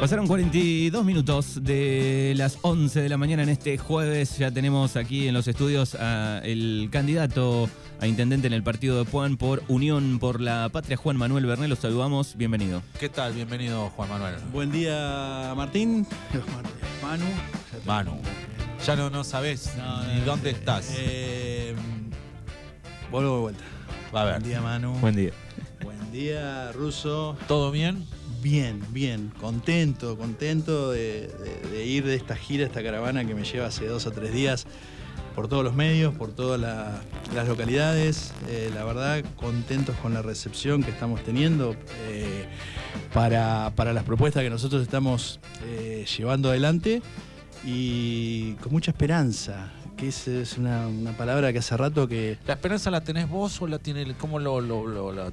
Pasaron 42 minutos de las 11 de la mañana en este jueves. Ya tenemos aquí en los estudios al candidato a intendente en el partido de Puan por Unión por la Patria, Juan Manuel Bernal. Los saludamos. Bienvenido. ¿Qué tal? Bienvenido, Juan Manuel. Buen día, Martín. Manu. Manu. Ya no, no sabes ni dónde estás. Eh, vuelvo de vuelta. Va a ver. Buen día, Manu. Buen día. Buen día, Ruso. ¿Todo bien? Bien, bien, contento, contento de, ir de esta gira, esta caravana que me lleva hace dos o tres días por todos los medios, por todas las localidades. Eh, la verdad, contentos con la recepción que estamos teniendo eh, para, las propuestas que nosotros estamos eh, llevando adelante y con mucha esperanza. Que es, una, palabra que hace rato que. ¿La esperanza la tenés vos o la tiene. ¿Cómo lo, La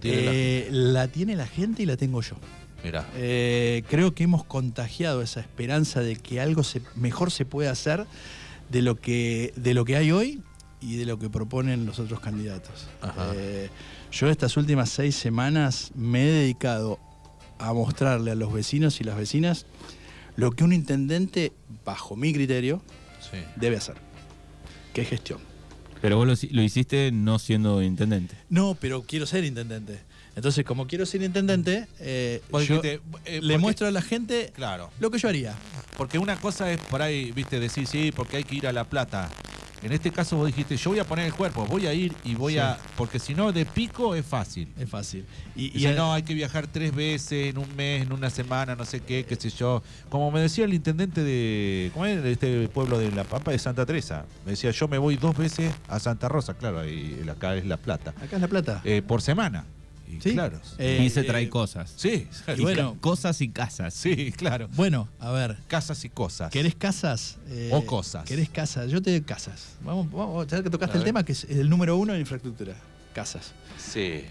tiene la gente y la tengo yo. Eh, creo que hemos contagiado esa esperanza de que algo mejor se puede hacer de lo, que, de lo que hay hoy y de lo que proponen los otros candidatos. Eh, yo estas últimas seis semanas me he dedicado a mostrarle a los vecinos y las vecinas lo que un intendente, bajo mi criterio, debe hacer, que es gestión. Pero vos lo, hiciste no siendo intendente. No, pero quiero ser intendente. Entonces, como quiero ser intendente, eh, yo eh, le muestro a la gente claro. lo que yo haría. Porque una cosa es por ahí, viste, decir sí, porque hay que ir a La Plata. En este caso vos dijiste, yo voy a poner el cuerpo, voy a ir y voy a... Porque si no, de pico es fácil. Es fácil. Y, y, no, hay que viajar tres veces en un mes, en una semana, no sé qué, qué sé yo. Como me decía el intendente de... ¿Cómo es? De este pueblo de La Pampa, de Santa Teresa. Me decía, yo me voy dos veces a Santa Rosa, claro, y acá es La Plata. Acá es La Plata. Eh, por semana. Y claro. Eh, y se trae eh, cosas. Sí, y bueno, cosas y casas. Sí, claro. Bueno, a ver. Casas y cosas. ¿Querés casas? Eh, o cosas. ¿Querés casas? Yo te doy casas. Vamos, vamos, ya que tocaste el tema, que es el número uno en infraestructura. Casas. Sí.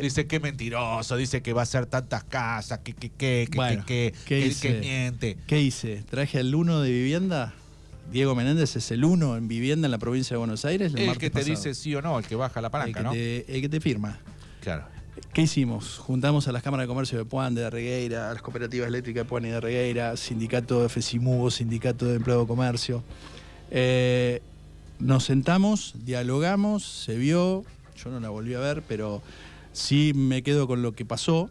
dice que mentiroso, dice que va a ser tantas casas, que, que, que, que, que, que, miente. ¿Qué hice? Traje al uno de vivienda. Diego Menéndez es el uno en vivienda en la provincia de Buenos Aires. El, que te dice sí o no, el que baja la palanca, el ¿no? el que te firma. Claro. ¿Qué hicimos? Juntamos a las cámaras de comercio de Puan, de Regueira, a las cooperativas eléctricas de Puan y de Regueira, sindicato de FESIMUBO, sindicato de empleo de comercio. Eh, nos sentamos, dialogamos, se vio, yo no la volví a ver, pero sí me quedo con lo que pasó.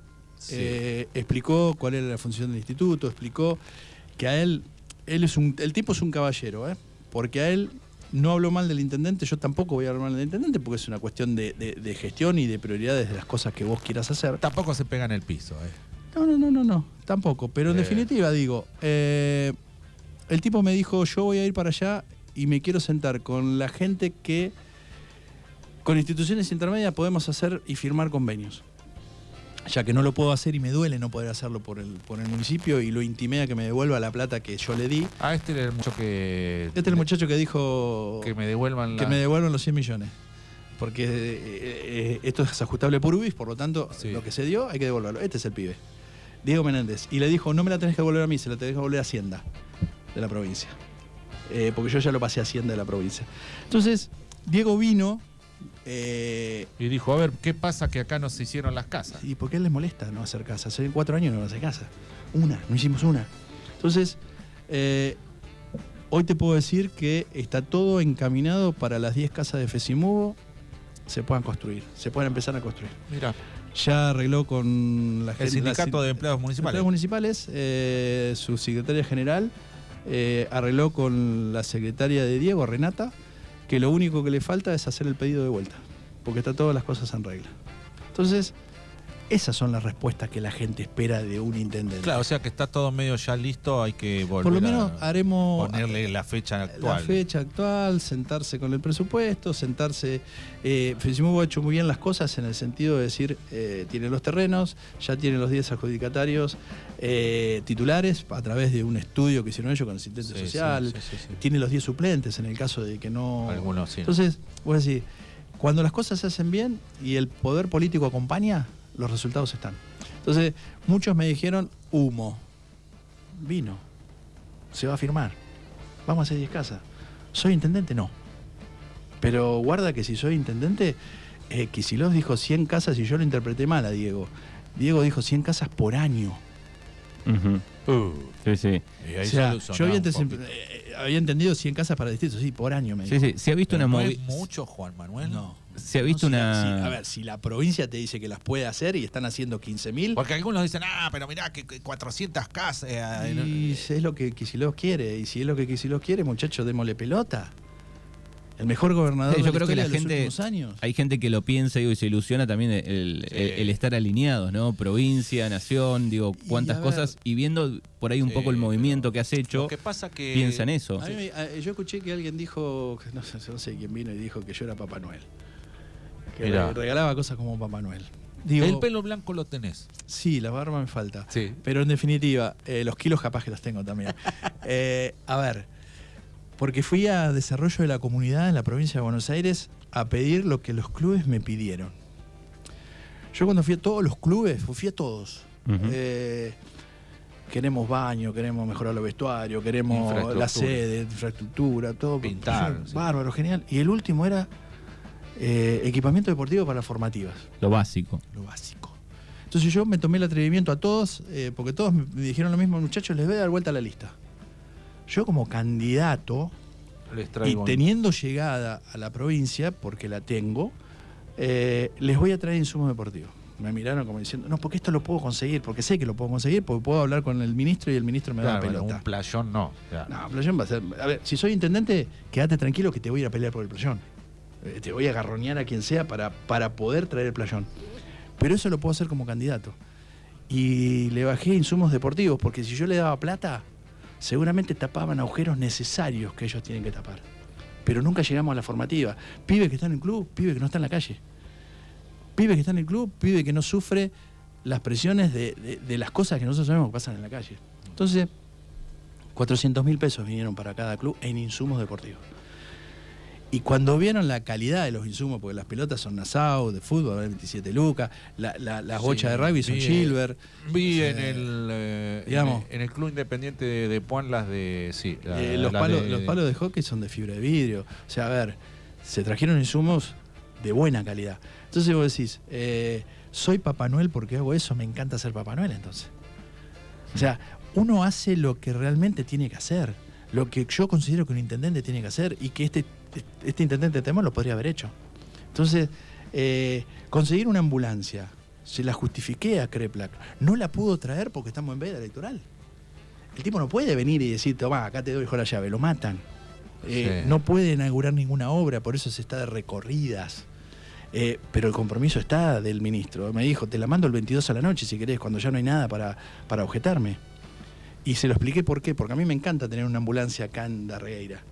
Eh, explicó cuál era la función del instituto, explicó que a él, él es un, el tipo es un caballero, ¿eh? porque a él no hablo mal del intendente, yo tampoco voy a hablar mal del intendente porque es una cuestión de, gestión y de prioridades de las cosas que vos quieras hacer. Tampoco se pega en el piso, ¿eh? No, no, no, no, no, tampoco. Pero en eh. definitiva, digo, eh, el tipo me dijo, yo voy a ir para allá y me quiero sentar con la gente que con instituciones intermedias podemos hacer y firmar convenios ya que no lo puedo hacer y me duele no poder hacerlo por el, por el municipio y lo intimé a que me devuelva la plata que yo le di. Ah, este era el muchacho que... Este es el muchacho que dijo... Que me devuelvan Que me devuelvan los 100 millones. Porque eh, eh, esto es ajustable por UBIS, por lo tanto, lo que se dio hay que devolverlo. Este es el pibe. Diego Menéndez. Y le dijo, no me la tenés que devolver a mí, se la tenés que devolver a Hacienda de la provincia. Eh, porque yo ya lo pasé a Hacienda de la provincia. Entonces, Diego vino eh, y dijo, a ver, ¿qué pasa que acá no se hicieron las casas? ¿Y por qué les molesta no hacer casas? Hace cuatro años no hace casa. Una, no hicimos una. Entonces, eh, hoy te puedo decir que está todo encaminado para las 10 casas de Fesimubo se puedan construir, se puedan empezar a construir. Mira. Ya arregló con la El sindicato de empleados municipales. Empleados municipales, eh, su secretaria general arregló con la secretaria de Diego, Renata, que lo único que le falta es hacer el pedido de vuelta, porque está todas las cosas en regla. Entonces, esas son las respuestas que la gente espera de un intendente. Claro, o sea que está todo medio ya listo, hay que volver Por lo menos haremos ponerle la fecha actual. La fecha actual, sentarse con el presupuesto, sentarse. Eh, ha hecho muy bien las cosas en el sentido de decir, eh, tiene los terrenos, ya tiene los 10 adjudicatarios eh, titulares a través de un estudio que hicieron ellos con el asistente social, tiene los 10 suplentes en el caso de que no. Algunos sí. Entonces, voy a decir, cuando las cosas se hacen bien y el poder político acompaña, los resultados están. Entonces, muchos me dijeron, humo, vino, se va a firmar, vamos a hacer 10 casas. ¿Soy intendente? No. Pero guarda que si soy intendente, eh, Kicillof dijo 100 casas y yo lo interpreté mal a Diego. Diego dijo 100 casas por año. Uh, Sí, sí. y ahí O sea, yo había, antes- poquito. eh, había entendido 100 casas para distritos, sí, por año me Sí, dijo. sí. ¿Se ha visto Pero una no es mucho, Juan Manuel. No. Se ha visto No, una. si- a ver, si la provincia te dice que las puede hacer y están haciendo 15.000, Porque algunos dicen, ah, pero mirá, que, que 400 casas. eh, y eh, es lo que Kicillof quiere. Y si es lo que Kicillof quiere, muchachos, démosle pelota. El mejor gobernador Sí, yo de creo que la de los gente- últimos años. Hay gente que lo piensa digo, y se ilusiona también el, el- Sí. el estar alineados, ¿no? Provincia, nación, digo, Y cuántas ver- cosas. Y viendo por ahí un Sí, poco el movimiento que has hecho, que pasa que. piensa en eso. A mí me- a- yo escuché que alguien dijo, no sé, no sé quién vino y dijo que yo era Papá Noel. Que Mirá. re- regalaba cosas como Papá Noel. Digo, el pelo blanco lo tenés. Sí, la barba me falta. Sí. Pero en definitiva, eh, los kilos capaz que los tengo también. Eh, a ver, porque fui a desarrollo de la comunidad en la provincia de Buenos Aires a pedir lo que los clubes me pidieron. Yo cuando fui a todos los clubes, fui a todos. Eh, queremos baño, queremos mejorar los vestuarios, queremos la sede, infraestructura, todo. Pintar, Yo, sí. Bárbaro, genial. Y el último era eh, equipamiento deportivo para las formativas Lo básico. lo básico. Entonces yo me tomé el atrevimiento a todos, eh, porque todos me me dijeron lo mismo, muchachos, les voy a dar vuelta a la lista. Yo como candidato y teniendo llegada a la provincia, porque la tengo, eh, les voy a traer insumos deportivos. Me miraron como diciendo, no, porque esto lo puedo conseguir, porque sé que lo puedo conseguir, porque puedo hablar con el ministro y el ministro me da la pelota. un playón no. claro. No, playón va a ser. A ver, si soy intendente, quédate tranquilo que te voy a ir a pelear por el playón. Eh, te voy a agarroñar a quien sea para, para poder traer el playón. Pero eso lo puedo hacer como candidato. Y le bajé insumos deportivos, porque si yo le daba plata, seguramente tapaban agujeros necesarios que ellos tienen que tapar. Pero nunca llegamos a la formativa. Pibe que está en el club, pibe que no está en la calle. Pibe que está en el club, pibe que no sufre las presiones de, de- de las cosas que nosotros sabemos que pasan en la calle. Entonces, 400 mil pesos vinieron para cada club en insumos deportivos. Y cuando vieron la calidad de los insumos, porque las pelotas son Nassau, de fútbol, valen 27 lucas, la- la- las Sí, bochas de rugby son vi- Silver. Vi Sí. en el eh, Digamos. en, el club independiente de, de Puan las de sí, la- Eh, los, palos, de- los palos de hockey son de fibra de vidrio. O sea, a ver, se trajeron insumos de buena calidad. Entonces vos decís, eh, soy Papá Noel porque hago eso, me encanta ser Papá Noel entonces. O sea, uno hace lo que realmente tiene que hacer, lo que yo considero que un intendente tiene que hacer y que este, este intendente de Temor lo podría haber hecho. Entonces, eh, conseguir una ambulancia, se la justifiqué a Creplac, no la pudo traer porque estamos en veda electoral. El tipo no puede venir y decir, toma, acá te doy la llave, lo matan. Eh, Sí. No puede inaugurar ninguna obra, por eso se está de recorridas. Eh, pero el compromiso está del ministro. Me dijo, te la mando el 22 a la noche si querés, cuando ya no hay nada para, para objetarme. Y se lo expliqué por qué, porque a mí me encanta tener una ambulancia acá en Darregueira,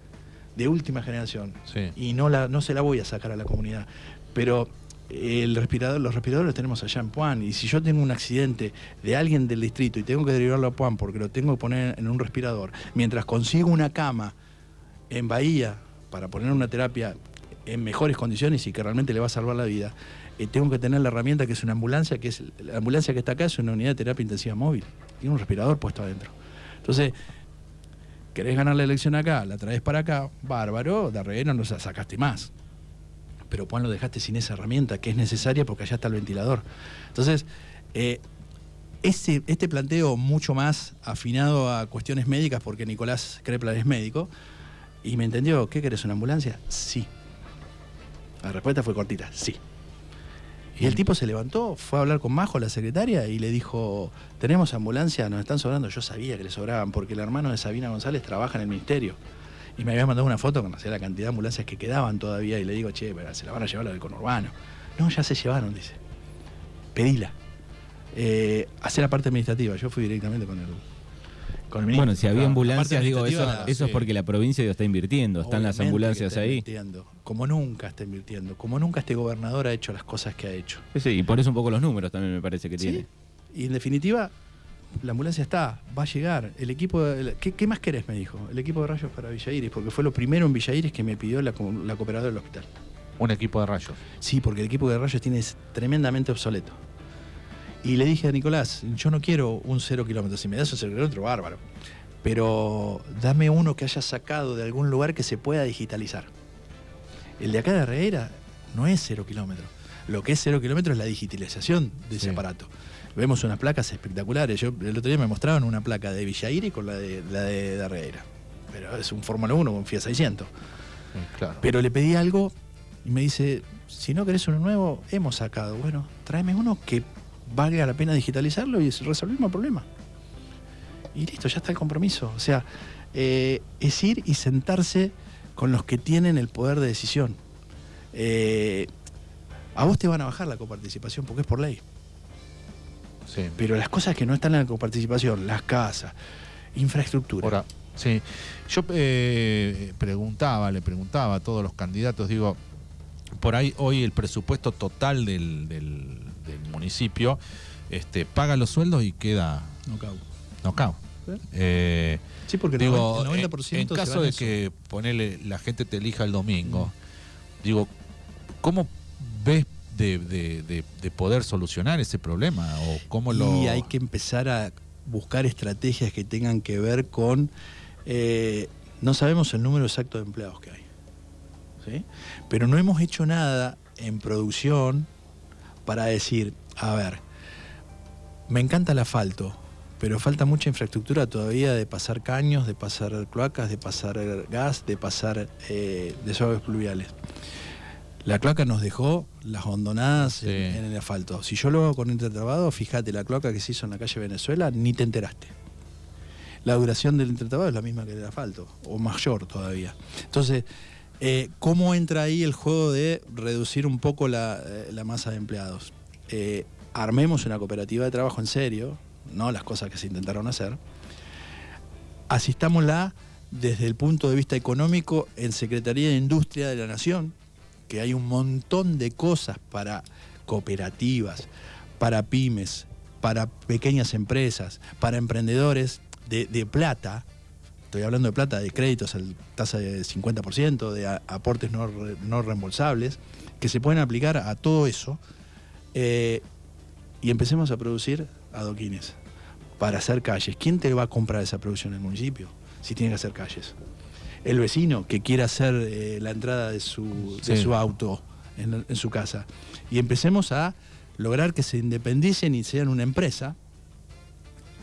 de última generación. Sí. Y no, la, no se la voy a sacar a la comunidad. Pero el respirador, los respiradores los tenemos allá en Puan. Y si yo tengo un accidente de alguien del distrito y tengo que derivarlo a Puan porque lo tengo que poner en un respirador, mientras consigo una cama en Bahía para poner una terapia en mejores condiciones y que realmente le va a salvar la vida, eh, tengo que tener la herramienta que es una ambulancia, que es la ambulancia que está acá es una unidad de terapia intensiva móvil. Tiene un respirador puesto adentro. Entonces, querés ganar la elección acá, la traes para acá, bárbaro, de reguero no la sacaste más. Pero Juan lo dejaste sin esa herramienta que es necesaria porque allá está el ventilador. Entonces, eh, ese, este planteo mucho más afinado a cuestiones médicas, porque Nicolás Krepler es médico, y me entendió, ¿qué querés, una ambulancia? Sí. La respuesta fue cortita, sí. Y el tipo se levantó, fue a hablar con Majo, la secretaria, y le dijo, tenemos ambulancia, nos están sobrando. Yo sabía que le sobraban, porque el hermano de Sabina González trabaja en el ministerio. Y me había mandado una foto con la cantidad de ambulancias que quedaban todavía, y le digo, che, pero se la van a llevar la del conurbano. No, ya se llevaron, dice. Pedila. Eh, hacer la parte administrativa. Yo fui directamente con el, con el ministro. Bueno, si había ambulancias, digo, eso, es porque la provincia digo, está invirtiendo. Están las ambulancias está ahí. invirtiendo, como nunca está invirtiendo, como nunca este gobernador ha hecho las cosas que ha hecho. Sí, sí, y por eso un poco los números también me parece que ¿Sí? tiene. Y en definitiva, la ambulancia está, va a llegar. El equipo, el- ¿qué, qué más querés? Me dijo. El equipo de rayos para Villa Iris, porque fue lo primero en Villa Iris que me pidió la, la cooperadora del hospital. Un equipo de rayos. Sí, porque el equipo de rayos tiene es tremendamente obsoleto. Y le dije a Nicolás, yo no quiero un cero kilómetros, si me das un cero kilómetro, bárbaro. Pero dame uno que haya sacado de algún lugar que se pueda digitalizar. El de acá de Herrera no es cero kilómetros. Lo que es cero kilómetros es la digitalización de ese Sí. aparato. Vemos unas placas espectaculares. Yo el otro día me mostraban una placa de Villaire con la de la de Darreira. Pero es un Fórmula 1 con Fiat 600. Claro. Pero le pedí algo y me dice, si no querés uno nuevo, hemos sacado. Bueno, tráeme uno que valga la pena digitalizarlo y resolvimos el problema. Y listo, ya está el compromiso. O sea, eh, es ir y sentarse con los que tienen el poder de decisión. Eh, a vos te van a bajar la coparticipación porque es por ley. Sí. Pero las cosas que no están en la coparticipación, las casas, infraestructura. Ahora, sí. Yo eh, preguntaba, le preguntaba a todos los candidatos, digo, por ahí hoy el presupuesto total del, del- del municipio este, paga los sueldos y queda no cago. knockout. ¿Sí? Eh, Sí, porque el digo, 90% en, en caso de eso. que ponele, la gente te elija el domingo, digo, ¿cómo ves de, de- de- de poder solucionar ese problema? ¿O cómo lo.? Y hay que empezar a buscar estrategias que tengan que ver con. eh, no sabemos el número exacto de empleados que hay. ¿Sí? Pero no hemos hecho nada en producción para decir, a ver, me encanta el asfalto, pero falta mucha infraestructura todavía de pasar caños, de pasar cloacas, de pasar gas, de pasar eh, desagües pluviales. La cloaca nos dejó las hondonadas Sí. en, en el asfalto. Si yo lo hago con intertrabado, fíjate, la cloaca que se hizo en la calle Venezuela, ni te enteraste. La duración del intertrabado es la misma que del asfalto, o mayor todavía. Entonces, eh, ¿cómo entra ahí el juego de reducir un poco la, eh, la masa de empleados? Eh, armemos una cooperativa de trabajo en serio, no las cosas que se intentaron hacer. Asistámosla desde el punto de vista económico en Secretaría de Industria de la Nación, que hay un montón de cosas para cooperativas, para pymes, para pequeñas empresas, para emprendedores de, de plata. Estoy hablando de plata, de créditos a tasa de 50%, de aportes no, no reembolsables, que se pueden aplicar a todo eso. eh, y empecemos a producir adoquines para hacer calles. ¿Quién te va a comprar esa producción en el municipio si tiene que hacer calles? El vecino que quiera hacer eh, la entrada de su, de su auto en, en su casa. Y empecemos a lograr que se independicen y sean una empresa.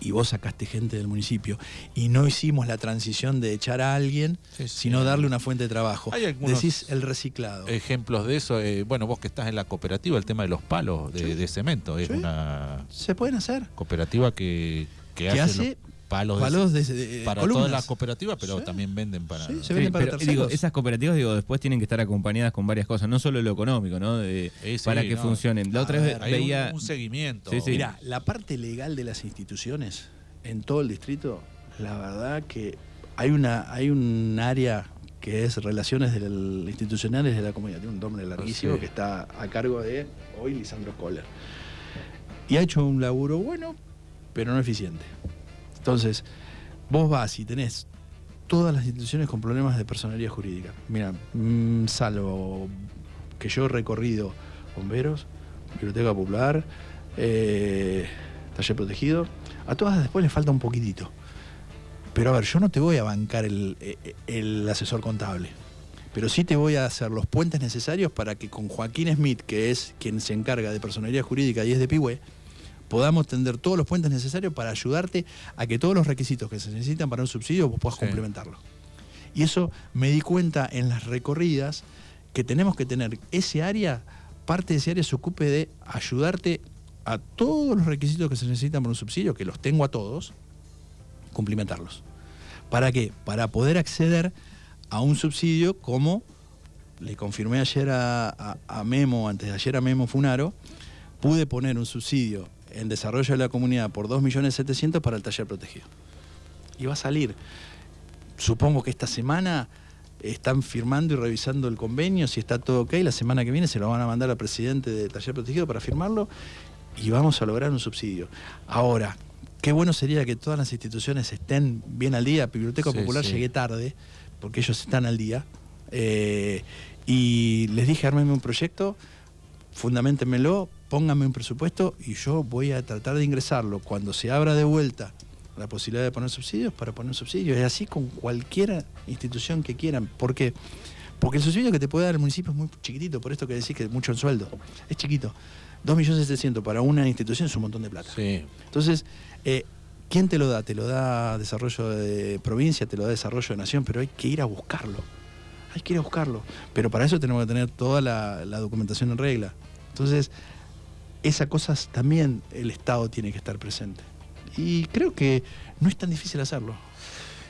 Y vos sacaste gente del municipio y no hicimos la transición de echar a alguien, Sí, sí. sino darle una fuente de trabajo. Hay Decís el reciclado. ejemplos de eso. eh, bueno, vos que estás en la cooperativa, el tema de los palos de, Sí. de cemento. Es una Se pueden hacer. cooperativa que, que Que hace, palos, de- Palos de, de- para columnas. todas las cooperativas, pero Sí. también venden para. Sí, se Sí, venden para pero, digo, esas cooperativas digo, después tienen que estar acompañadas con varias cosas, no solo lo económico, ¿no? De- Sí, sí, para que no. funcionen. La otra vez ver, Hay un- veía. un, seguimiento. Sí, sí. Mira, la parte legal de las instituciones en todo el distrito, la verdad que hay una hay un área que es relaciones del- institucionales de la comunidad, tiene un nombre larguísimo Sí. que está a cargo de hoy Lisandro Kohler. Y ha hecho un laburo bueno, pero no eficiente. Entonces, vos vas y tenés todas las instituciones con problemas de personalidad jurídica. Mira, mm, salvo que yo he recorrido bomberos, biblioteca popular, eh, taller protegido, a todas después les falta un poquitito. Pero a ver, yo no te voy a bancar el, eh, el asesor contable, pero sí te voy a hacer los puentes necesarios para que con Joaquín Smith, que es quien se encarga de personalidad jurídica y es de Pigüe, podamos tender todos los puentes necesarios para ayudarte a que todos los requisitos que se necesitan para un subsidio vos puedas Sí. complementarlo. Y eso me di cuenta en las recorridas que tenemos que tener ese área, parte de ese área se ocupe de ayudarte a todos los requisitos que se necesitan para un subsidio, que los tengo a todos, cumplimentarlos. ¿Para qué? Para poder acceder a un subsidio como le confirmé ayer a, a- a Memo, antes de ayer a Memo Funaro, pude poner un subsidio en desarrollo de la comunidad por 2.700.000 para el taller protegido. Y va a salir. Supongo que esta semana están firmando y revisando el convenio, si está todo ok, la semana que viene se lo van a mandar al presidente del taller protegido para firmarlo y vamos a lograr un subsidio. Ahora, qué bueno sería que todas las instituciones estén bien al día. Biblioteca Sí, Popular sí. llegué tarde, porque ellos están al día. Eh, y les dije, armenme un proyecto, fundamentenmelo, pónganme un presupuesto y yo voy a tratar de ingresarlo. Cuando se abra de vuelta la posibilidad de poner subsidios, para poner subsidios. Es así con cualquier institución que quieran. ¿Por qué? Porque el subsidio que te puede dar el municipio es muy chiquitito, por esto que decís que es mucho el sueldo. Es chiquito. 2.700.000 para una institución es un montón de plata. Sí. Entonces, eh, ¿quién te lo da? Te lo da desarrollo de provincia, te lo da desarrollo de nación, pero hay que ir a buscarlo. Hay que ir a buscarlo. Pero para eso tenemos que tener toda la, la documentación en regla. Entonces, esas cosas también el Estado tiene que estar presente. Y creo que no es tan difícil hacerlo.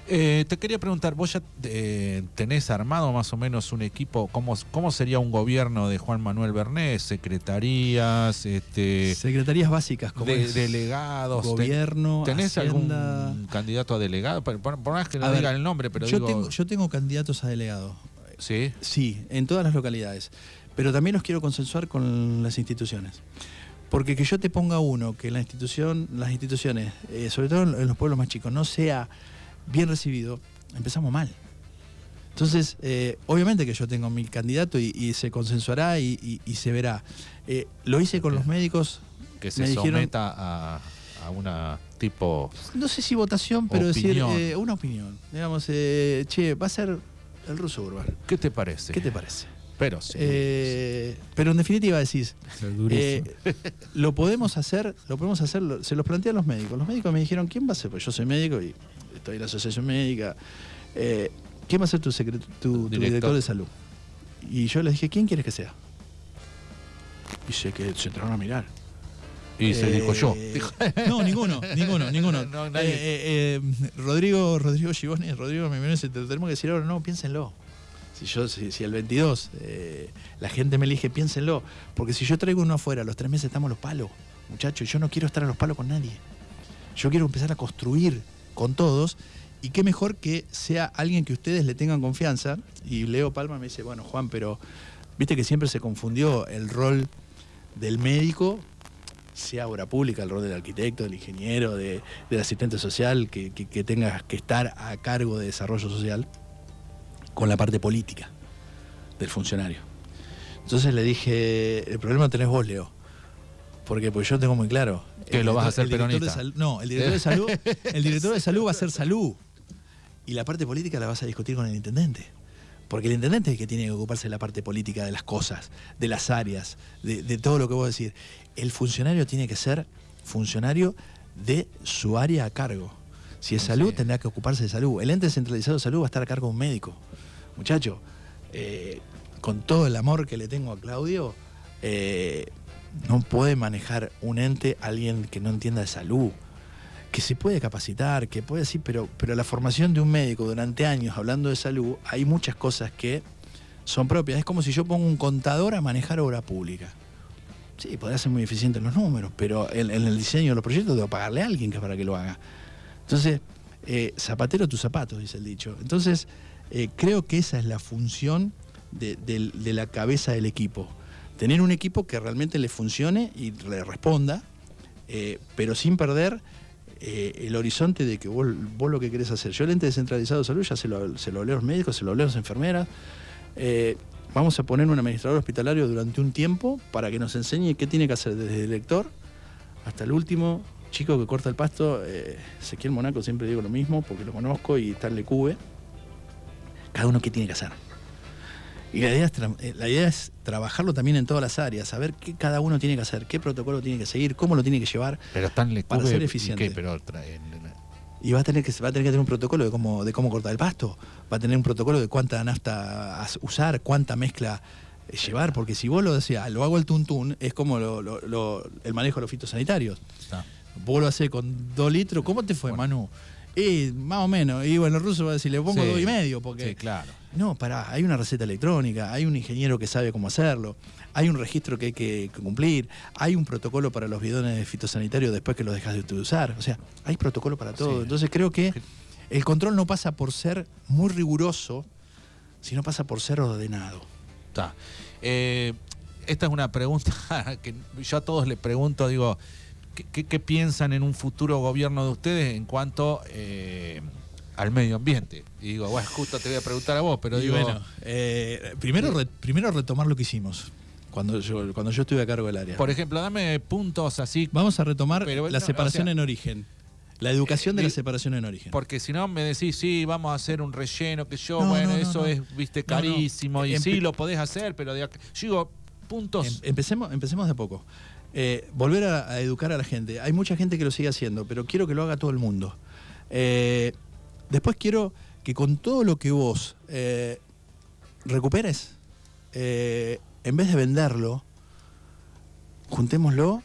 Eh, te quería preguntar, vos ya eh, tenés armado más o menos un equipo, ¿cómo, cómo sería un gobierno de Juan Manuel Bernés? ¿Secretarías? Este, Secretarías básicas, como de- delegados? ten- gobierno, ¿Tenés Hacienda. algún candidato a delegado? Por, por- por más que no A ver, diga el nombre, pero yo, digo... tengo, yo tengo candidatos a delegado. Sí, Sí, en todas las localidades. Pero también los quiero consensuar con las instituciones. Porque que yo te ponga uno, que la institución, las instituciones, eh, sobre todo en los pueblos más chicos, no sea bien recibido, empezamos mal. Entonces, eh, obviamente que yo tengo mi candidato y, y se consensuará y, y- y se verá. Eh, lo hice con los médicos, que se Me dijeron- someta a, a una tipo... no sé si votación, pero Opinión. decir una opinión. Digamos, eh, che, va a ser el ruso urbano. ¿Qué te parece? ¿Qué te parece? Pero sí. Eh, pero en definitiva decís, eh, lo podemos hacer, lo podemos hacer, lo- se los plantean los médicos. Los médicos me dijeron, ¿quién va a ser? Pues yo soy médico y estoy en la asociación médica. Eh, ¿Quién va a ser tu, secre- tu- tu Director. de salud? Y yo les dije, ¿quién quieres que sea? Y sé que se entraron a mirar. y se dijo yo. No, ninguno, ninguno, ninguno. No, nadie. Rodrigo, Rodrigo Giboni, Rodrigo lo tenemos que decir ahora, no, piénsenlo. Si yo, si, el 22 eh, la gente me elige, piénsenlo. Porque si yo traigo uno afuera, los tres meses estamos a los palos, muchachos, yo no quiero estar a los palos con nadie. Yo quiero empezar a construir con todos. Y qué mejor que sea alguien que ustedes le tengan confianza. Y Leo Palma me dice, bueno, Juan, pero viste que siempre se confundió el rol del médico sea obra pública, el rol del arquitecto, del ingeniero, de- del asistente social, que, que- que tenga que estar a cargo de desarrollo social, con la parte política del funcionario. Entonces le dije, el problema tenés vos, Leo. Porque pues yo tengo muy claro. Que lo vas a hacer el director de peronista. no, el director de salud, el director de salud va a ser salud. Y la parte política la vas a discutir con el intendente. Porque el intendente es el que tiene que ocuparse de la parte política de las cosas, de las áreas, de, de todo lo que vos decís. El funcionario tiene que ser funcionario de su área a cargo. Si es salud, Sí. tendrá que ocuparse de salud. El ente centralizado de salud va a estar a cargo de un médico. Muchacho, eh, con todo el amor que le tengo a Claudio, eh, no puede manejar un ente alguien que no entienda de salud. Que se puede capacitar, que puede decir, pero, pero la formación de un médico durante años hablando de salud, hay muchas cosas que son propias. Es como si yo pongo un contador a manejar obra pública. Sí, podrá ser muy eficiente en los números, pero en, en el diseño de los proyectos debo pagarle a alguien que para que lo haga. Entonces, eh, zapatero tus zapatos, dice el dicho. Entonces, eh, creo que esa es la función de, la cabeza del equipo. Tener un equipo que realmente le funcione y le responda, eh, pero sin perder eh, el horizonte de que vos, lo que querés hacer. Yo el ente descentralizado de salud ya se lo, se lo hablé a los médicos, se lo hablé a las enfermeras. Vamos a poner un administrador hospitalario durante un tiempo para que nos enseñe qué tiene que hacer desde el lector hasta el último chico que corta el pasto. Ezequiel Monaco siempre digo lo mismo porque lo conozco y tal le cube. Cada uno qué tiene que hacer. Y la idea, es tra- eh, la idea es trabajarlo también en todas las áreas, saber qué cada uno tiene que hacer, qué protocolo tiene que seguir, cómo lo tiene que llevar. Pero están Para ser ¿y eficiente. qué? Pero Y va a tener que, va a tener que tener un protocolo de cómo, de cómo cortar el pasto, va a tener un protocolo de cuánta nafta usar, cuánta mezcla eh, llevar, porque si vos lo decías, lo hago el tuntún, es como lo- lo- lo- el manejo de los fitosanitarios. está. Vos lo hacés con dos litros, ¿cómo te fue, Bueno. Manu? Y más o menos, y bueno, el ruso va a decir, le pongo Sí. dos y medio, porque Sí, claro. no, pará, hay una receta electrónica, hay un ingeniero que sabe cómo hacerlo, hay un registro que hay que cumplir, hay un protocolo para los bidones fitosanitarios después que los dejas de usar. O sea, hay protocolo para todo. Sí. Entonces creo que el control no pasa por ser muy riguroso, sino pasa por ser ordenado. Está. Eh, esta es una pregunta que yo a todos les pregunto, digo, ¿qué, piensan en un futuro gobierno de ustedes en cuanto eh, al medio ambiente? Y digo, bueno, justo te voy a preguntar a vos, pero Y digo, bueno, eh, primero, re- primero retomar lo que hicimos cuando yo, cuando yo estuve a cargo del área. por ejemplo, dame puntos así. Vamos a retomar Pero, la no, separación o sea- en origen. La educación de Eh, la di- separación en origen. Porque si no me decís, sí, vamos a hacer un relleno, que yo, No, bueno, no, no, eso es, viste, carísimo, y Empe- sí, lo podés hacer, pero de acá, yo digo, puntos. Em- empecemos, empecemos de a poco. Eh, volver a, a educar a la gente. Hay mucha gente que lo sigue haciendo, pero quiero que lo haga todo el mundo. Eh, después quiero que con todo lo que vos eh, recuperes, eh, en vez de venderlo, juntémoslo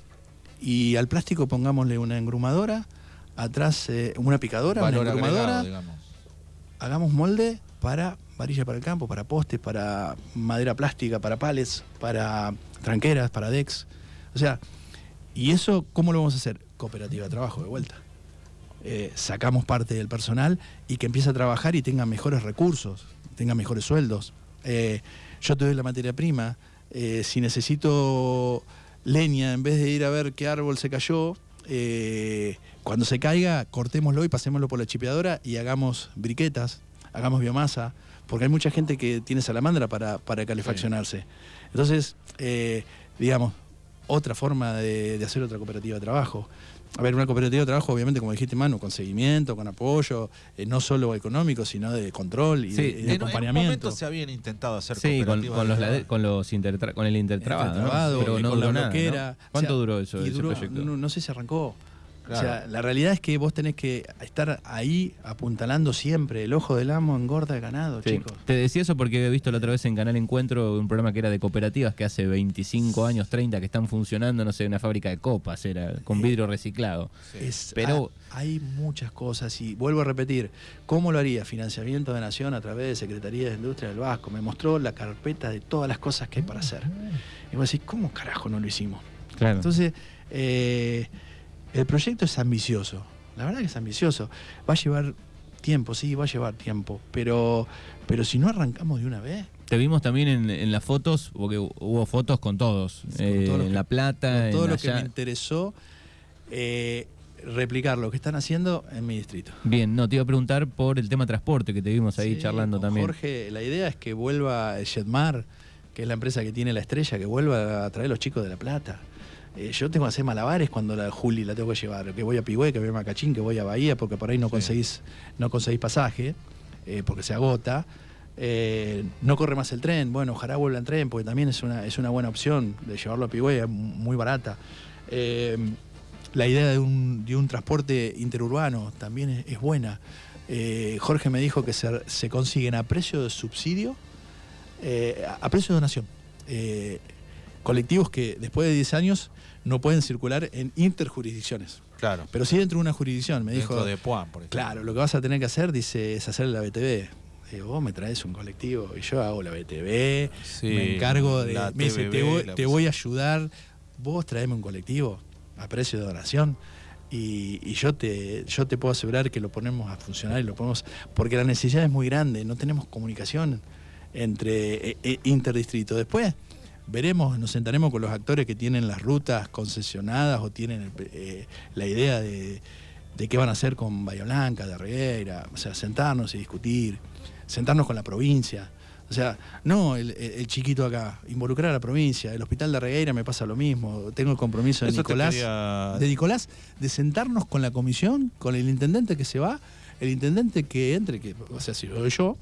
y al plástico pongámosle una engrumadora, atrás una picadora, valor una engrumadora, agregado, hagamos molde para varilla para el campo, para postes, para madera plástica, para palets, para tranqueras, para decks. O sea, ¿y eso cómo lo vamos a hacer? Cooperativa de trabajo, de vuelta. Eh, sacamos parte del personal y que empiece a trabajar y tenga mejores recursos, tenga mejores sueldos. Eh, yo te doy la materia prima. eh, si necesito leña, en vez de ir a ver qué árbol se cayó, cuando se caiga, cortémoslo y pasémoslo por la chipeadora y hagamos briquetas, hagamos biomasa, porque hay mucha gente que tiene salamandra para, para calefaccionarse. Entonces, digamos, otra forma de, de hacer otra cooperativa de trabajo. A ver, una cooperativa de trabajo, obviamente, como dijiste, Manu, con seguimiento, con apoyo, eh, no solo económico, sino de control y Sí, de, y de En, en un acompañamiento. momento se habían intentado hacer Sí, con, cooperativas con los, con, los intertra- con el intertrabado, ¿no? Pero eh, no con duró la nada. ¿no? ¿Cuánto O sea, duró eso, y ese duró- proyecto? No, no sé si arrancó. O sea, la realidad es que vos tenés que estar ahí apuntalando siempre. El ojo del amo engorda el ganado, Sí. chicos. Te decía eso porque he visto la otra vez en Canal Encuentro un programa que era de cooperativas que hace 25 años, 30 que están funcionando, no sé, una fábrica de copas, era con vidrio reciclado. Es- Pero- ha- hay muchas cosas y vuelvo a repetir, ¿cómo lo haría? Financiamiento de Nación a través de Secretaría de Industria del Vasco. Me mostró la carpeta de todas las cosas que hay para hacer. Y vos decís, ¿cómo carajo no lo hicimos? Claro. Entonces, eh, el proyecto es ambicioso. La verdad que es ambicioso. Va a llevar tiempo, sí, va a llevar tiempo. Pero, pero si no arrancamos de una vez, Te vimos también en, en las fotos, porque hubo fotos con todos, Con eh, todo en La Plata, con todo en lo que me interesó, eh, replicar lo que están haciendo en mi distrito. Bien, no, te iba a preguntar por el tema transporte que te vimos ahí Sí, charlando con también. Jorge, la idea es que vuelva Jetmar, que es la empresa que tiene la estrella, que vuelva a traer los chicos de La Plata. Eh, yo tengo que hacer malabares cuando la Juli la tengo que llevar, que voy a Pigüé, que voy a Macachín, que voy a Bahía, porque por ahí no Sí. conseguís, no conseguís pasaje, eh, porque se agota. Eh, no corre más el tren, bueno, ojalá vuelva el tren, porque también es una, es una buena opción de llevarlo a Pigüé, es muy barata. La idea de un, de un transporte interurbano también es, es buena. Jorge me dijo que se, se consiguen a precio de subsidio, a precio de donación. Colectivos que después de 10 años no pueden circular en interjurisdicciones, Claro. pero sí dentro de una jurisdicción. Me Dentro dijo, de Puan, por ejemplo. claro, lo que vas a tener que hacer, dice, es hacer la BTV. Digo, vos me traes un colectivo y yo hago la BTV, Sí, me encargo de... la me dice, te voy, la- te voy a ayudar, vos traeme un colectivo a precio de donación y, y yo, te, yo te puedo asegurar que lo ponemos a funcionar y lo ponemos... Porque la necesidad es muy grande, no tenemos comunicación entre eh, eh, interdistritos. Después veremos, nos sentaremos con los actores que tienen las rutas concesionadas o tienen eh, la idea de, de qué van a hacer con Bahía Blanca, de Regueira, o sea, sentarnos y discutir, sentarnos con la provincia. O sea, no el, chiquito acá, involucrar a la provincia. El hospital de Regueira me pasa lo mismo. Tengo el compromiso de Eso Nicolás, quería- de Nicolás, de sentarnos con la comisión, con el intendente que se va, el intendente que entre, que, o sea, si lo doy yo,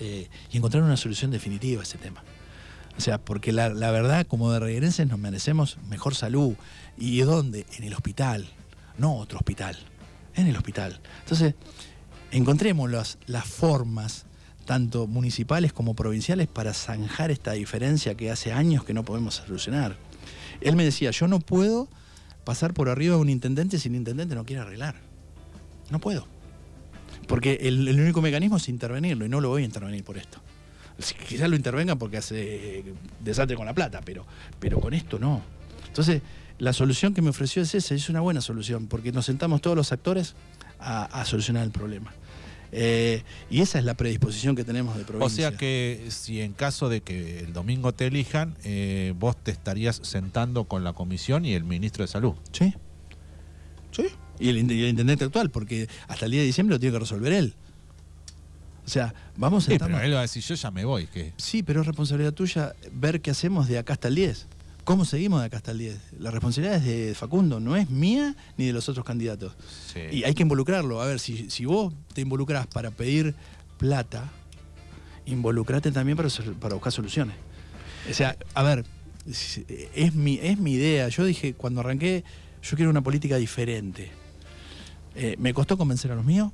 eh, y encontrar una solución definitiva a ese tema. O sea, porque la, verdad, como de reguerenses, nos merecemos mejor salud. ¿Y dónde? En el hospital, no otro hospital, en el hospital. Entonces, encontremos las, formas, tanto municipales como provinciales, para zanjar esta diferencia que hace años que no podemos solucionar. Él me decía, yo no puedo pasar por arriba de un intendente si el intendente no quiere arreglar. No puedo. Porque el único mecanismo es intervenirlo y no lo voy a intervenir por esto. Quizás lo intervengan porque hace desastre con la plata, pero, pero con esto no. Entonces, la solución que me ofreció es esa, es una buena solución, porque nos sentamos todos los actores a, a solucionar el problema. Eh, y esa es la predisposición que tenemos de O provincia. sea que si en caso de que el domingo te elijan, eh, vos te estarías sentando con la comisión y el ministro de Salud. Sí. Sí. Y el, in- y el intendente actual, porque hasta el día de diciembre lo tiene que resolver él. O sea, vamos a Sí, sentarnos- pero él va a decir, yo ya me voy. que Sí, pero es responsabilidad tuya ver qué hacemos de acá hasta el 10. ¿Cómo seguimos de acá hasta el 10? La responsabilidad es de Facundo, no es mía ni de los otros candidatos. Sí. Y hay que involucrarlo. A ver, si, si vos te involucrás para pedir plata, involucrate también para, buscar soluciones. O sea, a ver, es, mi, es mi idea. Yo dije, cuando arranqué, yo quiero una política diferente. Eh, me costó convencer a los míos,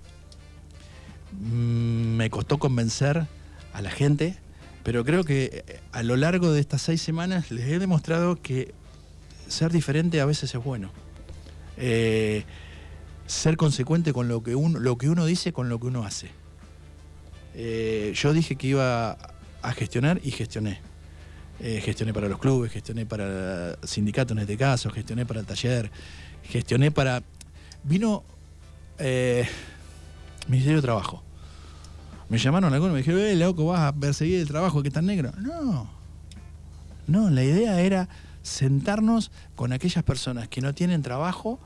me costó convencer a la gente, pero creo que eh, a lo largo de estas seis semanas les he demostrado que ser diferente a veces es bueno. Eh, ser consecuente con lo que uno, lo que uno dice con lo que uno hace. Eh, yo dije que iba a gestionar y gestioné. Gestioné para los clubes, gestioné para el sindicato en este caso, gestioné para el taller, gestioné para... Vino Ministerio de Trabajo. Me llamaron algunos y me dijeron, eh, loco, vas a perseguir el trabajo que está negro. No. No, la idea era sentarnos con aquellas personas que no tienen trabajo,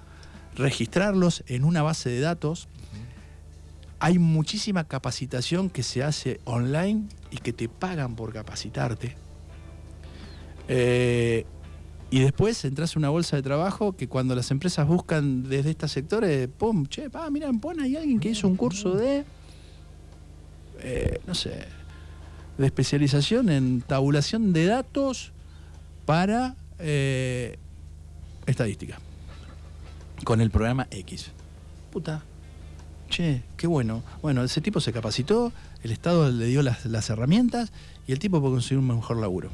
registrarlos en una base de datos. Hay muchísima capacitación que se hace online y que te pagan por capacitarte. Eh, y después entras a una bolsa de trabajo que cuando las empresas buscan desde estos sectores, pum, che, pa, mira, pon ahí alguien que hizo un curso de, eh, no sé, de especialización en tabulación de datos para eh, estadística. Con el programa X. Puta. Che, qué bueno. Bueno, ese tipo se capacitó, el Estado le dio las, las herramientas y el tipo puede conseguir un mejor laburo.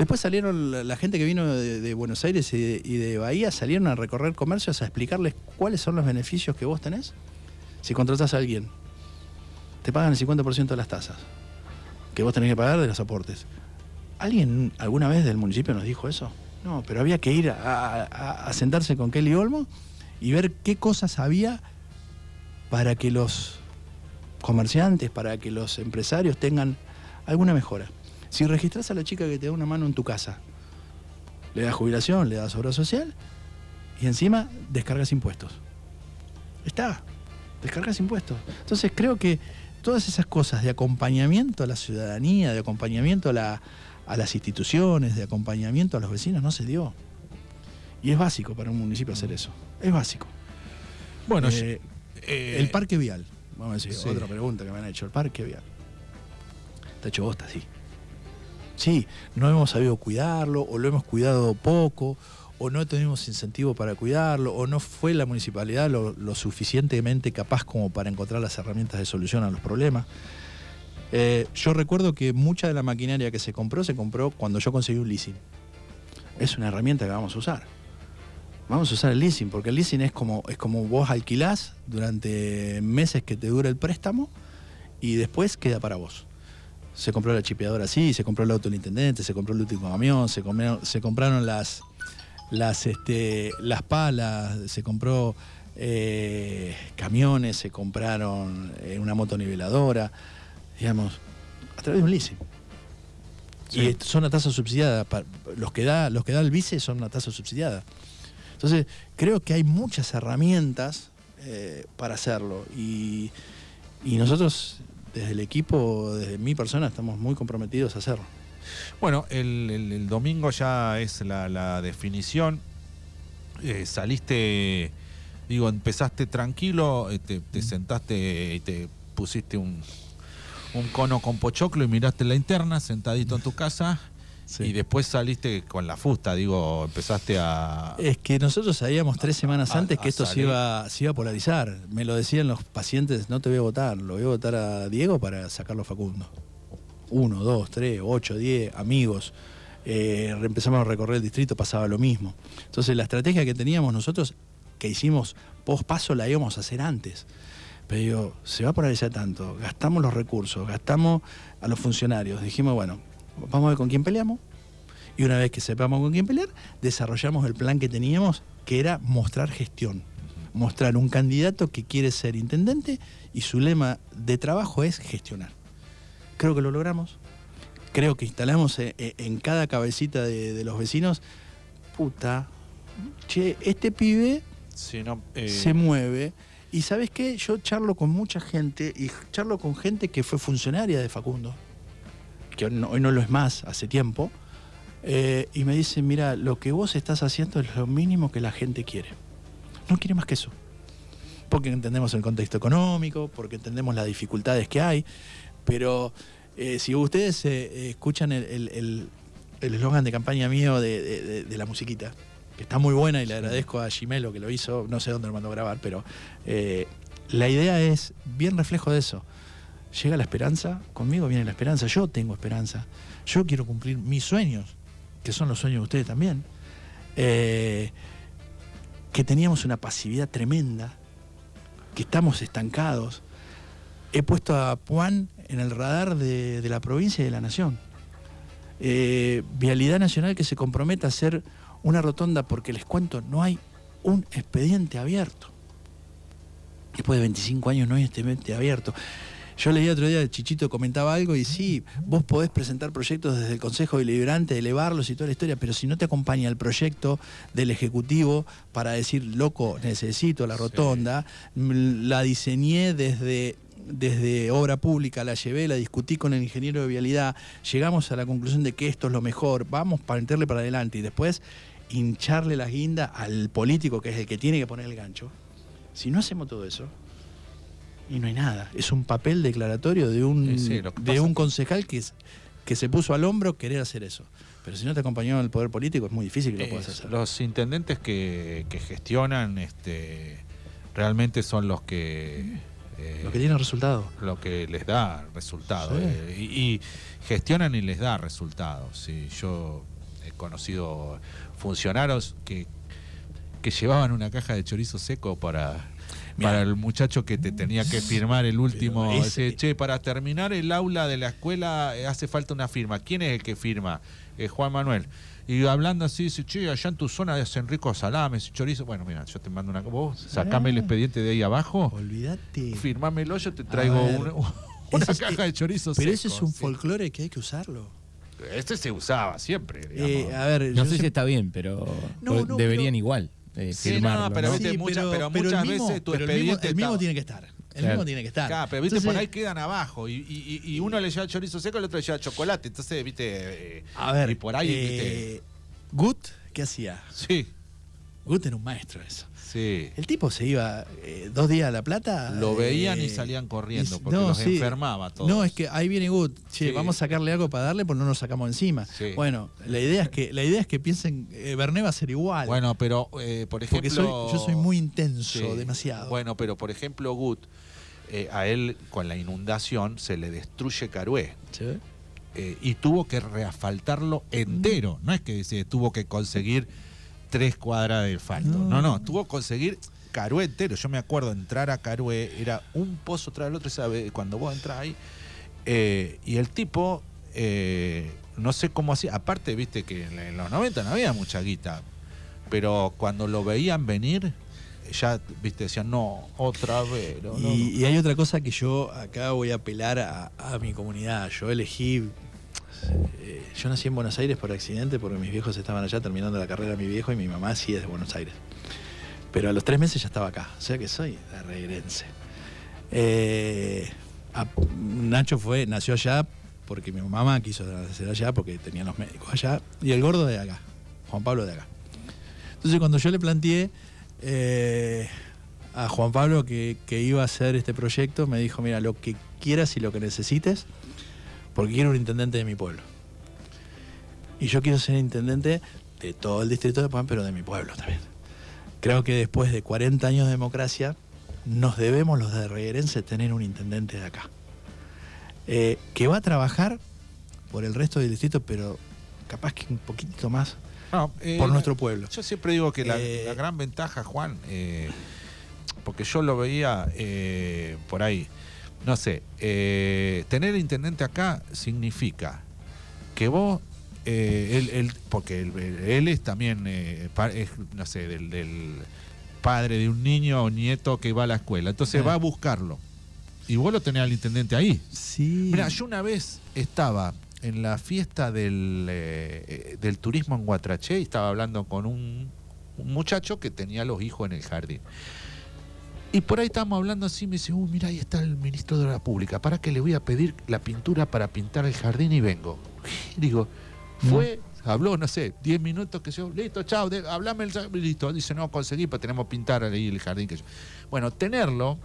Después salieron la, gente que vino de, Buenos Aires y de, Bahía, salieron a recorrer comercios a explicarles cuáles son los beneficios que vos tenés si contratás a alguien. Te pagan el 50% de las tasas que vos tenés que pagar de los aportes. ¿Alguien alguna vez del municipio nos dijo eso? No, pero había que ir a sentarse con Kelly Olmo y ver qué cosas había para que los comerciantes, para que los empresarios tengan alguna mejora. Si registras a la chica que te da una mano en tu casa, le das jubilación, le das obra social y encima descargas impuestos. Está, descargas impuestos. Entonces creo que todas esas cosas de acompañamiento a la ciudadanía, de acompañamiento a, la- a las instituciones, de acompañamiento a los vecinos, no se dio. Y es básico para un municipio hacer eso. Es básico. Bueno, Eh, eh, el parque vial. Vamos a decir, sí. otra pregunta que me han hecho. El parque vial. Está hecho bosta, sí. Sí, no hemos sabido cuidarlo, o lo hemos cuidado poco, o no tenemos incentivo para cuidarlo, o no fue la municipalidad lo, lo suficientemente capaz como para encontrar las herramientas de solución a los problemas. Eh, yo recuerdo que mucha de la maquinaria que se compró se compró cuando yo conseguí un leasing. Es una herramienta que vamos a usar. Vamos a usar el leasing, porque el leasing es como, es como vos alquilás durante meses que te dura el préstamo y después queda para vos. Se compró la chipeadora así, se compró el auto del intendente, se compró el último camión, se, comieron- se compraron las, las, este, las palas, se compró eh, camiones, se compraron eh, una motoniveladora, digamos, a través de un leasing. Sí. Y son a tasa subsidiada. Los que, da, los que da el vice son una tasa subsidiada. Entonces, creo que hay muchas herramientas eh, para hacerlo. Y, y nosotros, desde el equipo, desde mi persona, estamos muy comprometidos a hacerlo. Bueno, el, el- el domingo ya es la, la definición. Eh, saliste, digo, empezaste tranquilo, eh, te, te sentaste y te pusiste un, un cono con pochoclo y miraste la interna, sentadito en tu casa. Y después saliste con la fusta, digo, empezaste a... Es que nosotros sabíamos tres semanas a- antes que esto se iba, se iba a polarizar. Me lo decían los pacientes, no te voy a votar, lo voy a votar a Diego para sacarlo a Facundo. Uno, dos, tres, ocho, diez, amigos. Eh, empezamos a recorrer el distrito, pasaba lo mismo. Entonces la estrategia que teníamos nosotros, que hicimos post paso, la íbamos a hacer antes. Pero digo, se va a polarizar tanto, gastamos los recursos, gastamos a los funcionarios. Dijimos, bueno, vamos a ver con quién peleamos. Y una vez que sepamos con quién pelear, desarrollamos el plan que teníamos, que era mostrar gestión. Mostrar un candidato que quiere ser intendente y su lema de trabajo es gestionar. Creo que lo logramos. Creo que instalamos eh, eh, en cada cabecita de, de los vecinos, puta, che, este pibe Si no, eh, se mueve. Y sabes qué, yo charlo con mucha gente y charlo con gente que fue funcionaria de Facundo, que hoy no, hoy no lo es más, hace tiempo, Eh, y me dice, mira, lo que vos estás haciendo es lo mínimo que la gente quiere. No quiere más que eso. Porque entendemos el contexto económico, porque entendemos las dificultades que hay, pero eh, si ustedes eh, escuchan el el eslogan de campaña mío de, la musiquita, que está muy buena y le agradezco a Gimelo que lo hizo, no sé dónde lo mandó a grabar, pero la idea es bien reflejo de eso. Llega la esperanza, conmigo viene la esperanza, yo tengo esperanza, yo quiero cumplir mis sueños, que son los sueños de ustedes también, eh, que teníamos una pasividad tremenda, que estamos estancados. He puesto a Juan en el radar de, la provincia y de la nación. Eh, Vialidad Nacional que se comprometa a hacer una rotonda porque les cuento, no hay un expediente abierto. Después de 25 años no hay expediente abierto. Yo leí otro día, Chichito comentaba algo y sí, vos podés presentar proyectos desde el Consejo Deliberante, elevarlos y toda la historia, pero si no te acompaña el proyecto del Ejecutivo para decir, loco, necesito la rotonda, la diseñé desde desde obra pública, la llevé, la discutí con el ingeniero de vialidad, llegamos a la conclusión de que esto es lo mejor, vamos para meterle para adelante y después hincharle la guinda al político que es el que tiene que poner el gancho. Si no hacemos todo eso, y no hay nada. Es un papel declaratorio de un, de un concejal que, que se puso al hombro querer hacer eso. Pero si no te acompañó el poder político es muy difícil que lo puedas hacer. Los intendentes que, gestionan este, realmente son los que... Eh, lo que tienen resultado. Lo que les da resultado. Eh, y, gestionan y les da resultados. yo he conocido funcionarios que, que llevaban una caja de chorizo seco para para el muchacho que te tenía que firmar el último. che, para terminar el aula de la escuela eh, hace falta una firma. ¿Quién es el que firma? Eh, Juan Manuel. Y hablando así, dice, che, allá en tu zona hacen ricos salames y chorizo. Bueno, mira, yo te mando una. Vos sacame el ah. expediente de ahí abajo. Olvídate. Firmámelo, yo te traigo una, caja de chorizo. Pero ese es un folclore que hay que usarlo. Este se usaba siempre. Eh, a ver, no sé si está bien, pero deberían igual eh, sí, no, pero, muchas veces tu expediente. El mismo, tiene que estar. El mismo tiene que estar. Claro, pero viste, por ahí quedan abajo. Y, y, uno le lleva chorizo seco, el otro le lleva chocolate. Entonces, viste. Eh, a ver. Y por ahí, eh, Gut, ¿qué hacía? Sí. Gut era un maestro eso. Sí. El tipo se iba eh, dos días a La Plata. Lo veían y eh, salían corriendo porque no, los enfermaba todo. No, es que ahí viene Good. Che, vamos a sacarle algo para darle, pues no nos sacamos encima. Bueno, la idea es que la idea es que piensen eh, Berné va a ser igual. Bueno, pero por ejemplo. Porque yo soy muy intenso, demasiado. Bueno, pero por ejemplo, Good, a él con la inundación se le destruye Carué. y tuvo que reasfaltarlo entero. No es que se tuvo que conseguir tres cuadras de asfalto. No, no, tuvo que conseguir Carué entero. Yo me acuerdo entrar a Carué, era un pozo tras el otro, ¿sabe? cuando vos entras ahí. Eh, y el tipo, eh, no sé cómo hacía, aparte, viste que en los 90 no había mucha guita, pero cuando lo veían venir, ya, viste, decían, no, otra vez. y, hay otra cosa que yo acá voy a apelar a, a mi comunidad. Yo elegí eh, yo nací en Buenos Aires por accidente porque mis viejos estaban allá terminando la carrera mi viejo y mi mamá sí es de Buenos Aires. Pero a los tres meses ya estaba acá, o sea que soy de regrense. Eh, Nacho fue, nació allá porque mi mamá quiso nacer allá porque tenían los médicos allá y el gordo de acá, Juan Pablo de acá. Entonces cuando yo le planteé eh, a Juan Pablo que, que iba a hacer este proyecto, me dijo, mira, lo que quieras y lo que necesites, porque quiero un intendente de mi pueblo. Y yo quiero ser intendente de todo el distrito de Puan, pero de mi pueblo también. Creo que después de 40 años de democracia, nos debemos los de Reguerense tener un intendente de acá. Eh, que va a trabajar por el resto del distrito, pero capaz que un poquito más eh, por nuestro pueblo. Yo siempre digo que la, eh, gran ventaja, Juan, porque yo lo veía por ahí, no sé, eh, tener intendente acá significa que vos, eh, él, porque él, es también, eh, no sé, del, padre de un niño o nieto que va a la escuela, entonces va a buscarlo. Y vos lo tenés al intendente ahí. Sí. Mira, yo una vez estaba en la fiesta del, del turismo en Guatraché y estaba hablando con un, un muchacho que tenía los hijos en el jardín. Y por ahí estábamos hablando así, me dice, uy, mira, ahí está el ministro de la Pública, para que le voy a pedir la pintura para pintar el jardín y vengo. digo, fue, habló, no sé, 10 minutos, que yo, listo, chao, de- hablame el listo. Dice, no conseguí, pero tenemos que pintar ahí el jardín. Que yo. Bueno, tenerlo.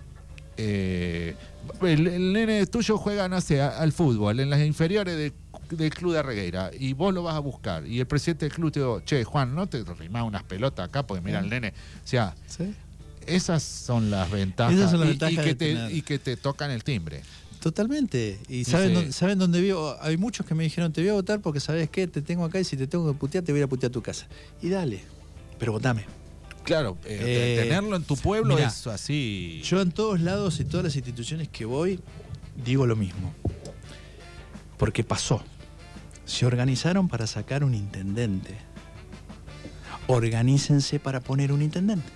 eh, el, el nene tuyo juega, no sé, a- al fútbol, en las inferiores de- del club de Regueira, y vos lo vas a buscar, y el presidente del club te dijo, che, Juan, no te rimás unas pelotas acá, porque mira el nene. O sea, ¿Sí? Esas son las ventajas, Esas son las y- ventajas y, que te, tener. y que te tocan el timbre. Totalmente. Y saben, dónde, saben dónde vivo. Hay muchos que me dijeron, te voy a votar porque sabes qué, te tengo acá y si te tengo que putear, te voy a putear a tu casa. Y dale, pero votame. Claro, eh, Eh, tenerlo en tu pueblo mirá, es así. Yo en todos lados y todas las instituciones que voy, digo lo mismo. Porque pasó. Se organizaron para sacar un intendente. Organícense para poner un intendente.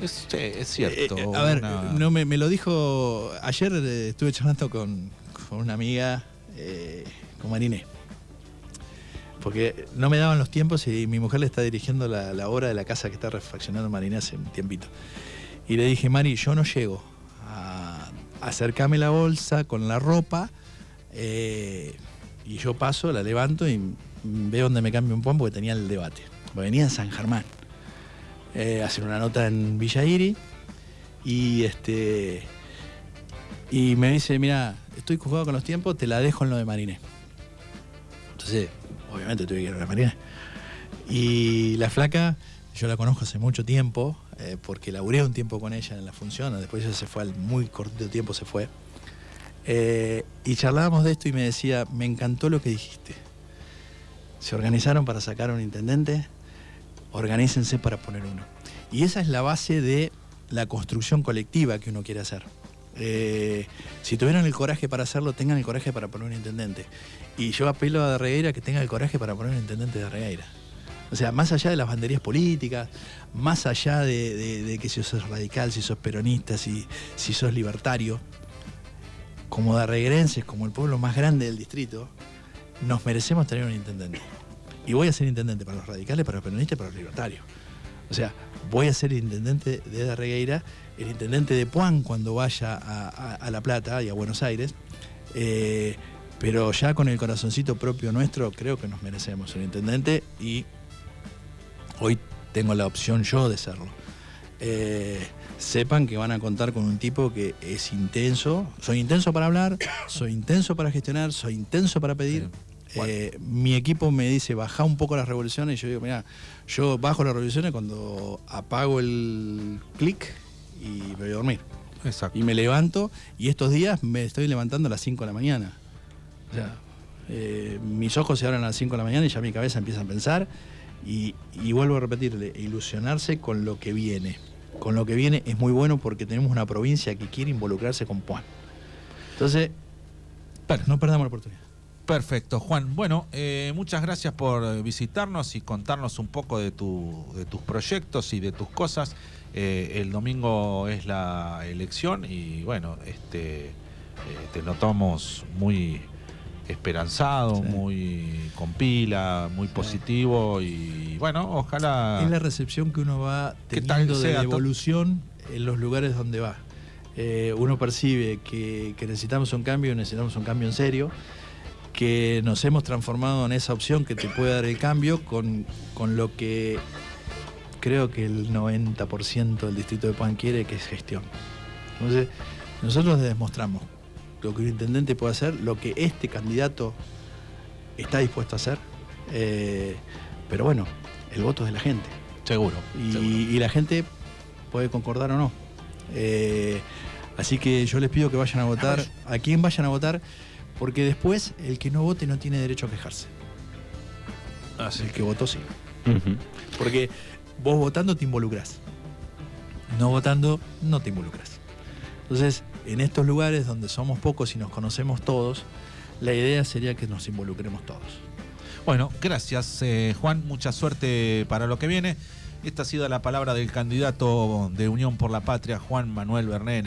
Es, sí, es cierto. Eh, eh, a ver, una- no me, me lo dijo. Ayer eh, estuve charlando con, con una amiga, con Mariné. Porque no me daban los tiempos y mi mujer le está dirigiendo la, la obra de la casa que está refaccionando Mariné hace un tiempito. Y le dije, Mari, yo no llego a acercarme la bolsa con la ropa y yo paso, la levanto y veo donde me cambio un poco porque tenía el debate. Porque venía en San Germán eh, hacer una nota en Villa Iri y este y me dice, mira, estoy jugado con los tiempos, te la dejo en lo de Mariné. Entonces, obviamente tuve que ir a la Mariné. Y la flaca, yo la conozco hace mucho tiempo, eh, porque laburé un tiempo con ella en la función, después ella se fue al muy cortito tiempo, se fue. Eh, y charlábamos de esto y me decía, me encantó lo que dijiste. Se organizaron para sacar a un intendente, organícense para poner uno. Y esa es la base de la construcción colectiva que uno quiere hacer. Eh, si tuvieron el coraje para hacerlo, tengan el coraje para poner un intendente. Y yo apelo a Regueira que tenga el coraje para poner un intendente de Regueira. O sea, más allá de las banderías políticas, más allá de que si sos radical, si sos peronista, si, si sos libertario, como darreguerenses, como el pueblo más grande del distrito, nos merecemos tener un intendente. Y voy a ser intendente para los radicales, para los peronistas y para los libertarios. O sea, voy a ser intendente de Darregueira, el intendente de Puan cuando vaya a, La Plata y a Buenos Aires. eh, pero ya con el corazoncito propio nuestro, creo que nos merecemos un intendente y hoy tengo la opción yo de serlo. Eh, sepan que van a contar con un tipo que es intenso. Soy intenso para hablar, soy intenso para gestionar, soy intenso para pedir. Bueno. Eh, mi equipo me dice, baja un poco las revoluciones. Y yo digo, mira, yo bajo las revoluciones cuando apago el clic y me voy a dormir. Exacto. Y me levanto y estos días me estoy levantando a las 5 de la mañana. O sea, eh, mis ojos se abren a las 5 de la mañana y ya mi cabeza empieza a pensar. Y, y vuelvo a repetirle, ilusionarse con lo que viene. Con lo que viene es muy bueno porque tenemos una provincia que quiere involucrarse con Puan. Entonces, no perdamos la oportunidad. Perfecto, Juan. Bueno, eh, muchas gracias por visitarnos y contarnos un poco de, tu- de tus proyectos y de tus cosas. Eh, el domingo es la elección y bueno, este, eh, te notamos muy esperanzado, Sí. muy con pila, muy positivo y bueno, ojalá... Es la recepción que uno va ¿Qué tal teniendo de evolución en los lugares donde va. Eh, uno percibe que, que necesitamos un cambio, necesitamos un cambio en serio, que nos hemos transformado en esa opción que te puede dar el cambio con, con lo que creo que el 90% del distrito de Puan quiere, que es gestión. Entonces, nosotros demostramos lo que un intendente puede hacer, lo que este candidato está dispuesto a hacer. Eh, pero bueno, el voto es de la gente. Seguro. Y, seguro. y la gente puede concordar o no. Eh, así que yo les pido que vayan a votar, a quien vayan a votar, porque después el que no vote no tiene derecho a quejarse. el que votó sí. Porque vos votando te involucras. No votando no te involucras. Entonces, en estos lugares donde somos pocos y nos conocemos todos, la idea sería que nos involucremos todos. Bueno, gracias eh, Juan, mucha suerte para lo que viene. Esta ha sido la palabra del candidato de Unión por la Patria, Juan Manuel Berné, en el